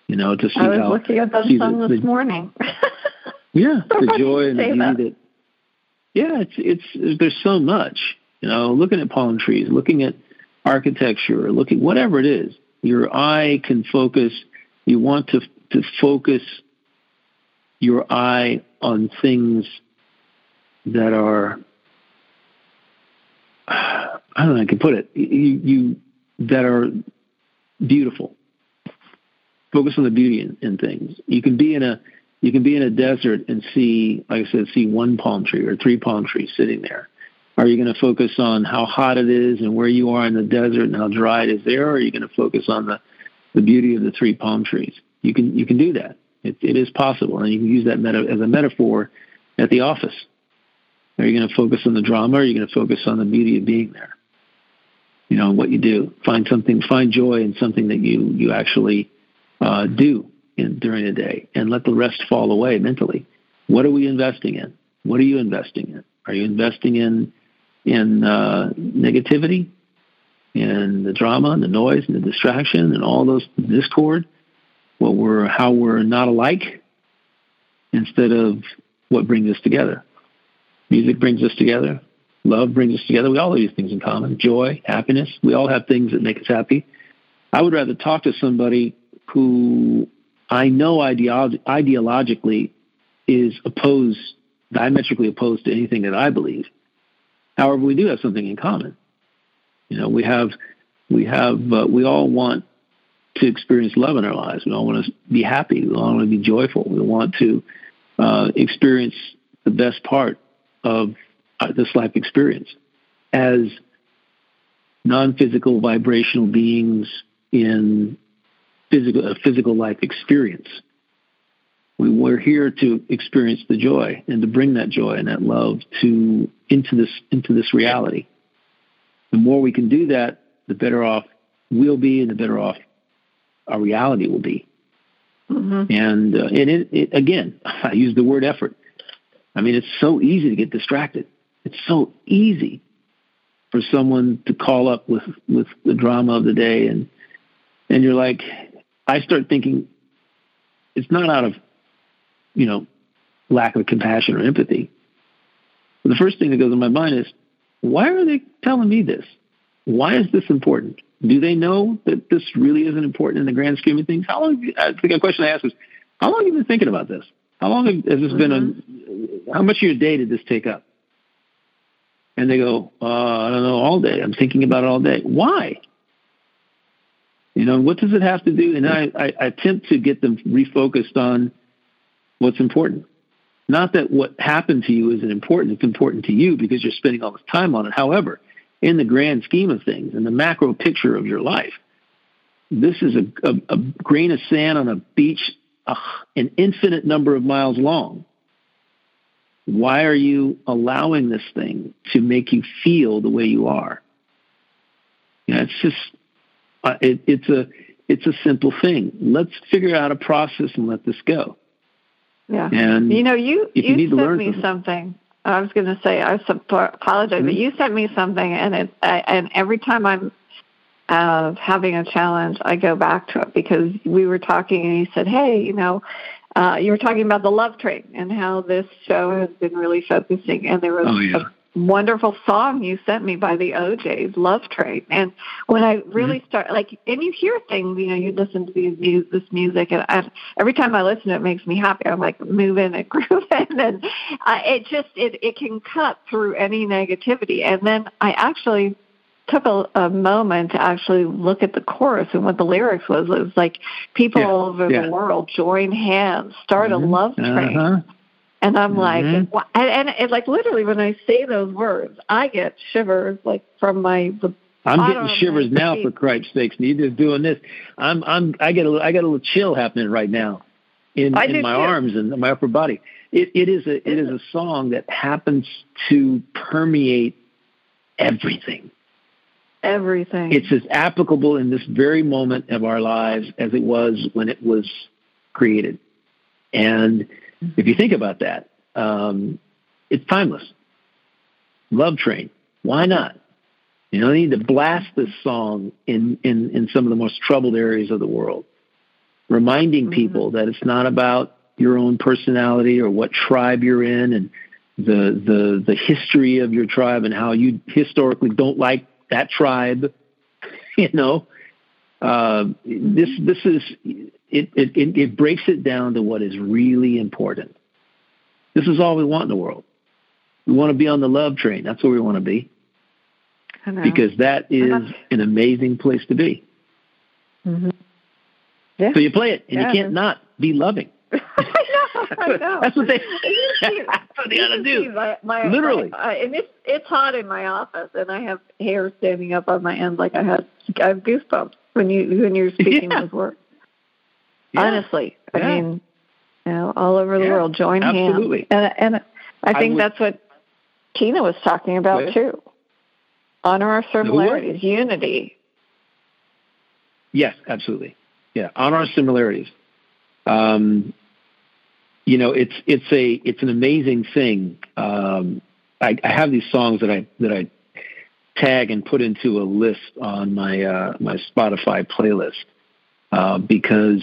You know, to see I was how looking at them some the, this morning. yeah, the joy and the beauty that. Yeah, it's it's there's so much. You know, looking at palm trees, looking at architecture, looking whatever it is, your eye can focus. You want to to focus your eye on things that are I don't know. I can put it. You, you that are beautiful. Focus on the beauty in, in things. You can be in a you can be in a desert and see, like I said, see one palm tree or three palm trees sitting there. Are you going to focus on how hot it is and where you are in the desert and how dry it is there, or are you going to focus on the, the beauty of the three palm trees? You can you can do that. It, it is possible, and you can use that meta, as a metaphor at the office. Are you going to focus on the drama, or are you going to focus on the beauty of being there? you know what you do. Find something, find joy in something that you you actually uh, do in, during the day, and let the rest fall away mentally. What are we investing in? What are you investing in? Are you investing in in uh, negativity, in the drama, and the noise, and the distraction, and all those discord? What we're how we're not alike, instead of what brings us together. Music brings us together. Love brings us together. We all have these things in common joy, happiness. We all have things that make us happy. I would rather talk to somebody who I know ideolo- ideologically is opposed, diametrically opposed to anything that I believe. However, we do have something in common. You know, we have, we have, uh, we all want to experience love in our lives. We all want to be happy. We all want to be joyful. We want to uh, experience the best part of uh, this life experience as non-physical vibrational beings in physical a physical life experience. We were here to experience the joy and to bring that joy and that love to into this into this reality. The more we can do that, the better off we'll be, and the better off our reality will be. Mm-hmm. And uh, and it, it, again, I use the word effort. I mean, it's so easy to get distracted. It's so easy for someone to call up with with the drama of the day and and you're like I start thinking it's not out of you know lack of compassion or empathy. The first thing that goes in my mind is why are they telling me this? Why is this important? Do they know that this really isn't important in the grand scheme of things? How long? I think a question I ask is, how long have you been thinking about this? How long has this mm-hmm. been? A, how much of your day did this take up? And they go, uh, I don't know, all day. I'm thinking about it all day. Why? You know, what does it have to do? And I, I, I attempt to get them refocused on what's important. Not that what happened to you isn't important. It's important to you because you're spending all this time on it. However, in the grand scheme of things, in the macro picture of your life, this is a, a, a grain of sand on a beach uh, an infinite number of miles long. Why are you allowing this thing to make you feel the way you are? You know, it's just it, it's a it's a simple thing. Let's figure out a process and let this go. Yeah. And you know, you you, you sent me something. something. I was going to say I apologize, mm-hmm. but you sent me something, and it I, and every time I'm uh, having a challenge, I go back to it because we were talking, and you said, "Hey, you know, uh, you were talking about the love train and how this show has been really focusing, and there was oh, yeah. Wonderful song you sent me by the O'Jays, Love Train. And when I really mm-hmm. start, like, and you hear things, you know, you listen to these, this music, and I, every time I listen, it makes me happy. I'm like moving and grooving, and uh, it just it it can cut through any negativity. And then I actually took a, a moment to actually look at the chorus and what the lyrics was. It was like people yeah, all over yeah. the world join hands, start mm-hmm. a love train. Uh-huh. And I'm mm-hmm. like, and, and it, like literally when I say those words, I get shivers like from my the I'm getting shivers now for Christ's sakes. Neither doing this. I'm I'm I get a I got a little chill happening right now in in my too. arms and my upper body. It it is a it is a song that happens to permeate everything. Everything. It's as applicable in this very moment of our lives as it was when it was created. And if you think about that, um, it's timeless. Love Train. Why not? You don't need to blast this song in, in, in some of the most troubled areas of the world, reminding mm-hmm. people that it's not about your own personality or what tribe you're in and the, the, the history of your tribe and how you historically don't like that tribe. you know, uh, this, this is, it, it, it, breaks it down to what is really important. This is all we want in the world. We want to be on the love train. That's where we want to be. Because that is an amazing place to be. Mm-hmm. Yeah. So you play it, and yeah, you can't not be loving. I know, I know. That's what they. that's what they to do. My, my, Literally, my, and it's it's hot in my office, and I have hair standing up on my end like I have I have goosebumps when you when you're speaking yeah. those words. Yeah. Honestly, I mean, you know, all over the world, join absolutely. hands, and and I think I would, that's what Tina was talking about too. Honor our similarities, unity. Yes, absolutely. Yeah, honor our similarities. Um, you know, it's it's a it's an amazing thing. Um, I, I have these songs that I that I tag and put into a list on my uh, my Spotify playlist uh, because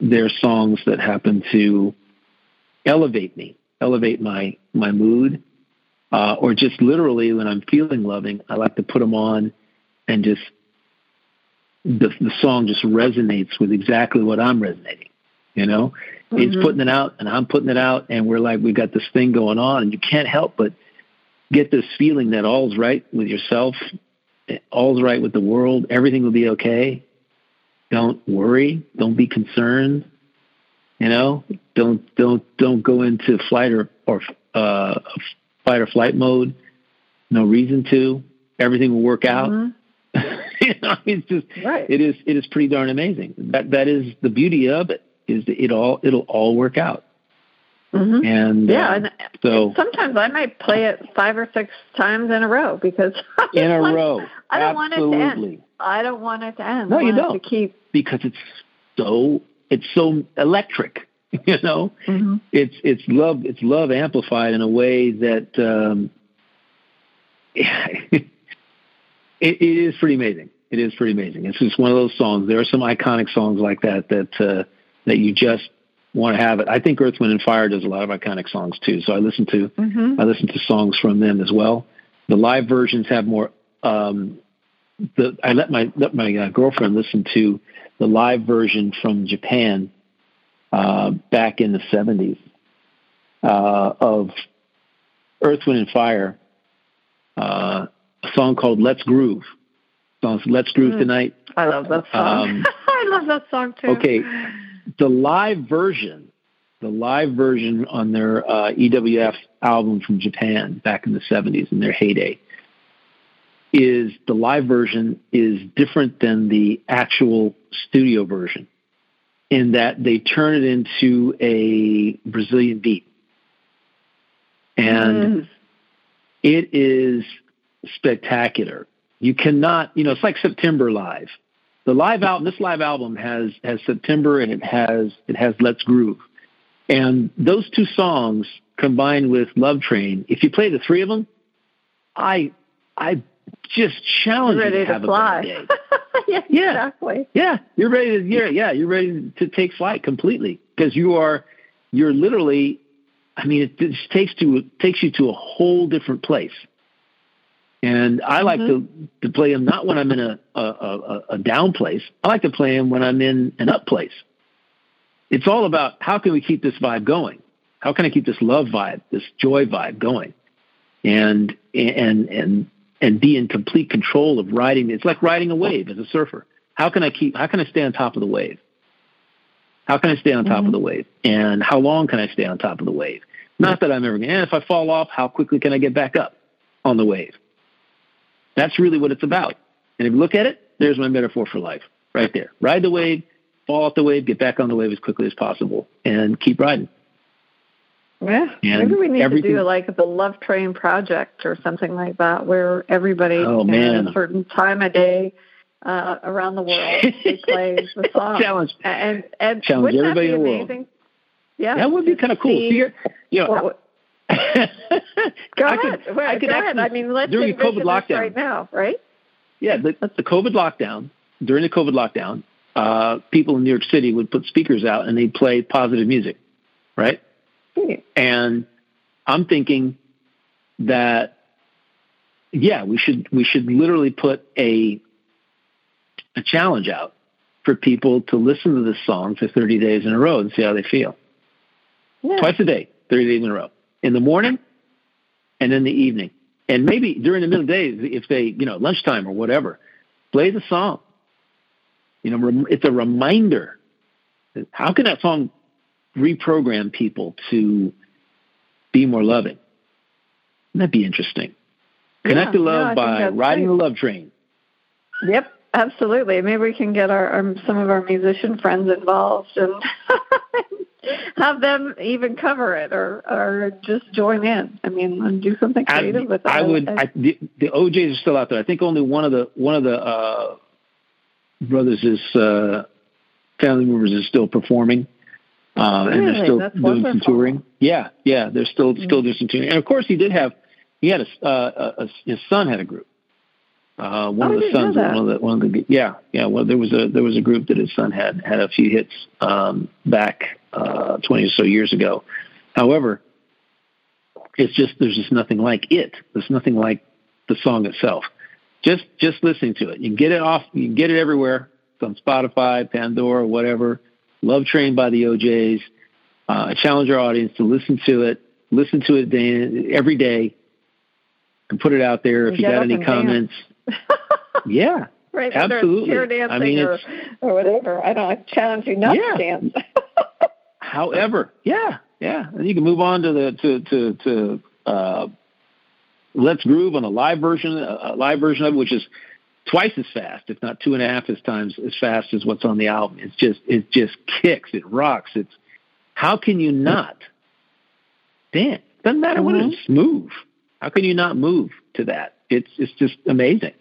they're songs that happen to elevate me, elevate my my mood, uh, or just literally when I'm feeling loving, I like to put them on and just the the song just resonates with exactly what I'm resonating. You know, mm-hmm. it's putting it out and I'm putting it out, and we're like we've got this thing going on, and you can't help but get this feeling that all's right with yourself, all's right with the world, everything will be okay. Don't worry. Don't be concerned. You know, don't don't don't go into flight or or uh, fight or flight mode. No reason to. Everything will work out. Mm-hmm. you know, it's just right. it is it is pretty darn amazing. That that is the beauty of it is that it all it'll all work out. Mm-hmm. And yeah, uh, and so sometimes I might play it five or six times in a row because in a like, row. I don't Absolutely. want it to end. I don't want it to end. No, I you don't. To keep because it's so it's so electric. You know, mm-hmm. it's it's love it's love amplified in a way that um, it, it is pretty amazing. It is pretty amazing. It's just one of those songs. There are some iconic songs like that that uh, that you just want to have it. I think Earth, Wind, and Fire does a lot of iconic songs too. So I listen to mm-hmm. I listen to songs from them as well. The live versions have more. Um, the I let my let my uh, girlfriend listen to the live version from Japan uh, back in the seventies uh, of Earth, Wind, and Fire. Uh, a song called "Let's Groove." Songs "Let's Groove mm. Tonight." I love that song. Um, I love that song too. Okay, the live version, the live version on their uh, EWF album from Japan back in the 70s in their heyday is the live version is different than the actual studio version in that they turn it into a Brazilian beat. And mm. it is spectacular. You cannot, you know, it's like September Live the live album this live album has has september and it has it has let's groove. And those two songs combined with love train if you play the three of them i i just challenge you to, to fly. yeah, yeah. exactly. Yeah you're ready to yeah yeah you're ready to take flight completely because you are you're literally I mean, it just takes to takes you to a whole different place. And I like mm-hmm. to to play them not when I'm in a, a, a, a down place. I like to play them when I'm in an up place. It's all about how can we keep this vibe going? How can I keep this love vibe, this joy vibe going? And and and and be in complete control of riding. It's like riding a wave as a surfer. How can I keep? How can I stay on top of the wave? How can I stay on top mm-hmm. of the wave? And how long can I stay on top of the wave? Not that I'm ever going. To, and if I fall off, how quickly can I get back up on the wave? That's really what it's about. And if you look at it, there's my metaphor for life right there. Ride the wave, fall off the wave, get back on the wave as quickly as possible, and keep riding. Yeah, and maybe we need to do like the Love Train project or something like that, where everybody oh, man. at a certain time of day uh, around the world they play the song. Challenge and and challenge everybody that be in the world. Yeah, that would be kind of cool. See, you know, well, go I ahead. Could, well, I could go actually, ahead. I mean, let's during COVID lockdown, right now, right? Yeah, the, the COVID lockdown. During the COVID lockdown, uh, people in New York City would put speakers out and they'd play positive music, right? Hmm. And I'm thinking that yeah, we should we should literally put a a challenge out for people to listen to this song for 30 days in a row and see how they feel. Yeah. Twice a day, 30 days in a row. In the morning and in the evening. And maybe during the middle of the day, if they, you know, lunchtime or whatever, play the song. You know, it's a reminder. How can that song reprogram people to be more loving? Wouldn't that be interesting? Connect yeah, to love by riding great. the love train. Yep, absolutely. Maybe we can get our, our some of our musician friends involved and have them even cover it or or just join in. I mean, and do something creative I, with that. I would. I, the, the O'Jays are still out there. I think only one of the one of the uh, brothers is uh, family members is still performing. Um, really? and they're still That's doing wonderful. some touring. Yeah, yeah, they're still still doing some touring. And of course, he did have he had a, uh, a, a his son had a group. Uh, one Oh, of the sons, one of the one of the yeah yeah. Well, there was a there was a group that his son had had a few hits um, back uh, twenty or so years ago. However, it's just there's just nothing like it. There's nothing like the song itself. Just just listening to it, you can get it off. You can get it everywhere. It's on Spotify, Pandora, whatever. Love Train by the O'Jays. Uh, I challenge our audience to listen to it. Listen to it day, every day, and put it out there. If you got any comments, yeah, right, absolutely. Chair dancing I mean, or, or whatever. I don't. I challenge you not Yeah. to dance. However, yeah, yeah, and you can move on to the to to to uh, Let's Groove on a live version, a live version of it, which is twice as fast, if not two and a half as times as fast as what's on the album. It's just it just kicks, it rocks. It's how can you not dance? Doesn't matter what Mhm. it's move. How can you not move to that? It's it's just amazing.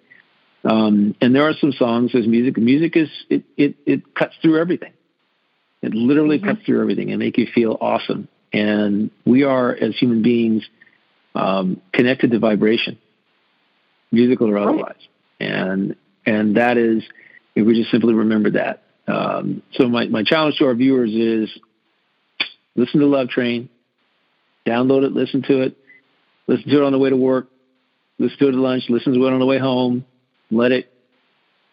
Um, and there are some songs as music. Music is it it it cuts through everything. It literally Mhm. cuts through everything and make you feel awesome. And we are, as human beings, um, connected to vibration, musical or Right. otherwise. And and that is, if we just simply remember that. Um, so my, my challenge to our viewers is listen to Love Train, download it, listen to it, listen to it on the way to work, listen to it at lunch, listen to it on the way home, let it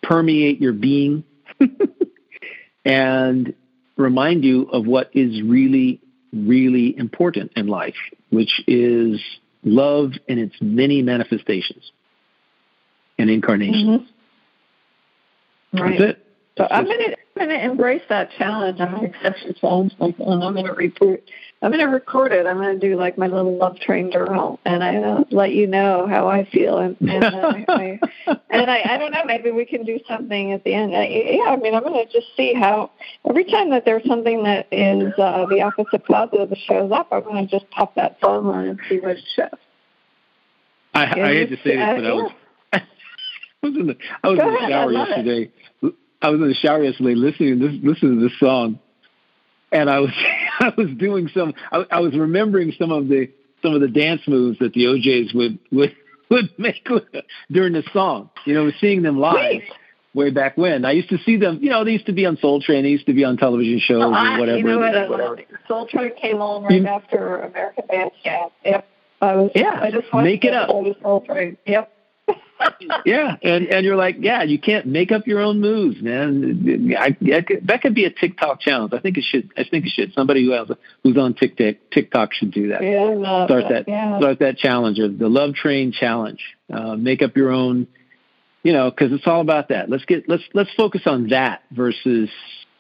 permeate your being and remind you of what is really, really important in life, which is love in its many manifestations and incarnations. Mhm. Right. That's it. So I'm gonna I'm gonna embrace that challenge. I'm gonna accept the challenge, Michael, and I'm gonna report. I'm gonna record it. I'm gonna do like my little love train journal, and I uh, let you know how I feel. And and, uh, I, and I I don't know. Maybe we can do something at the end. I, yeah, I mean, I'm gonna just see how every time that there's something that is uh, the opposite positive that shows up, I'm gonna just pop that phone on and see what it shows. I, I hate to say this, Uh, but I was, I was in the I was Go in the ahead, shower yesterday. it. Yesterday. I was in the shower yesterday listening to this listening to this song, and I was I was doing some I, I was remembering some of the some of the dance moves that the O'Jays would would would make during the song. You know, seeing them live. Please. way back when. I used to see them, you know, they used to be on Soul Train, they used to be on television shows well, I, or ah, whatever. You know what, whatever. Soul Train came on right you, after American Bandstand. Yep. I was, yeah, I just make it up. Soul Train. Yep. Yeah, and and you're like, yeah, you can't make up your own moves, man. I, I could, that could be a TikTok challenge. I think it should. I think it should. Somebody who has who's on TikTok TikTok should do that. Yeah, start that. Yeah. Start that challenge or the Love Train challenge. Uh, make up your own. You know, because it's all about that. Let's get let's let's focus on that versus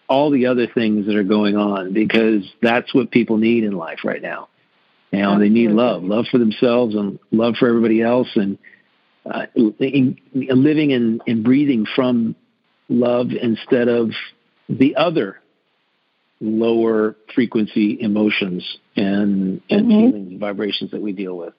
all the other things that are going on because that's what people need in life right now. You know, they need love, love for themselves and love for everybody else, and uh, in, in living and, and breathing from love instead of the other lower frequency emotions and, and mm-hmm. feelings and vibrations that we deal with.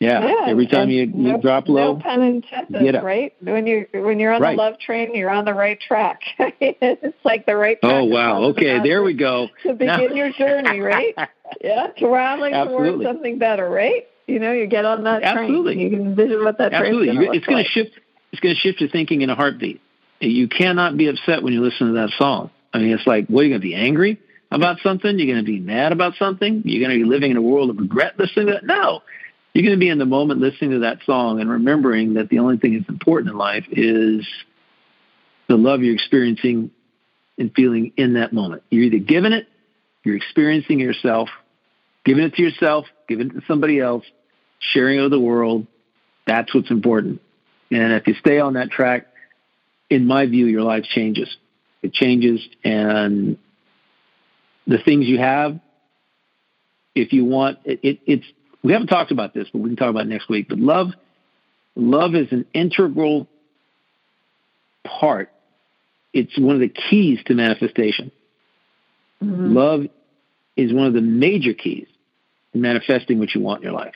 Yeah. yeah Every time you, you no, drop low, no pun intended, right? When you when you're on right. the love train, you're on the right track. it's like the right. Track oh wow! Okay, there we go. To begin now. your journey, right? yeah, traveling towards something better, right? You know, you get on that Absolutely. train. You can envision what that Absolutely. train's It's going like. to shift. It's going to shift your thinking in a heartbeat. You cannot be upset when you listen to that song. I mean, it's like, what are you going to be angry about something? You're going to be mad about something? You're going to be living in a world of regret listening to that? No. You're going to be in the moment listening to that song and remembering that the only thing that's important in life is the love you're experiencing and feeling in that moment. You're either giving it, you're experiencing yourself, giving it to yourself, giving it to somebody else, sharing it with the world. That's what's important. And if you stay on that track, in my view, your life changes. It changes, and the things you have, if you want, it, it, it's. We haven't talked about this, but we can talk about next week. But love, love is an integral part. It's one of the keys to manifestation. Mm-hmm. Love is one of the major keys manifesting what you want in your life.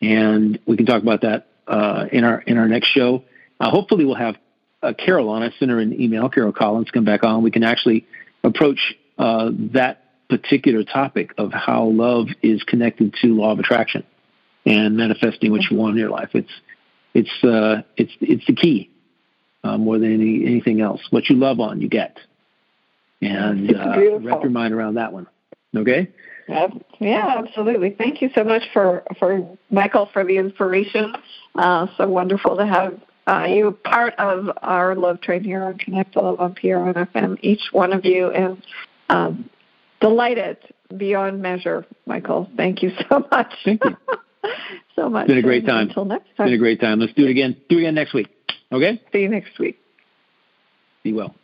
And we can talk about that uh, in our in our next show. Uh, hopefully, we'll have uh, Carol on. I sent her an email. Carol Collins, come back on. We can actually approach uh, that particular topic of how love is connected to law of attraction and manifesting what you want in your life. It's it's uh, it's it's the key uh, more than any, anything else. What you love on, you get, and uh, wrap your mind around that one. Okay. Yeah, absolutely. Thank you so much for for Michael for the inspiration. Uh, so wonderful to have uh, you part of our love train here on Connect to Love on PRN FM. Each one of you, and um, delighted beyond measure, Michael. Thank you so much. Thank you so much. It's been a great time. Until next time. It's been a great time. Let's do it again. Do it again next week. Okay. See you next week. Be well.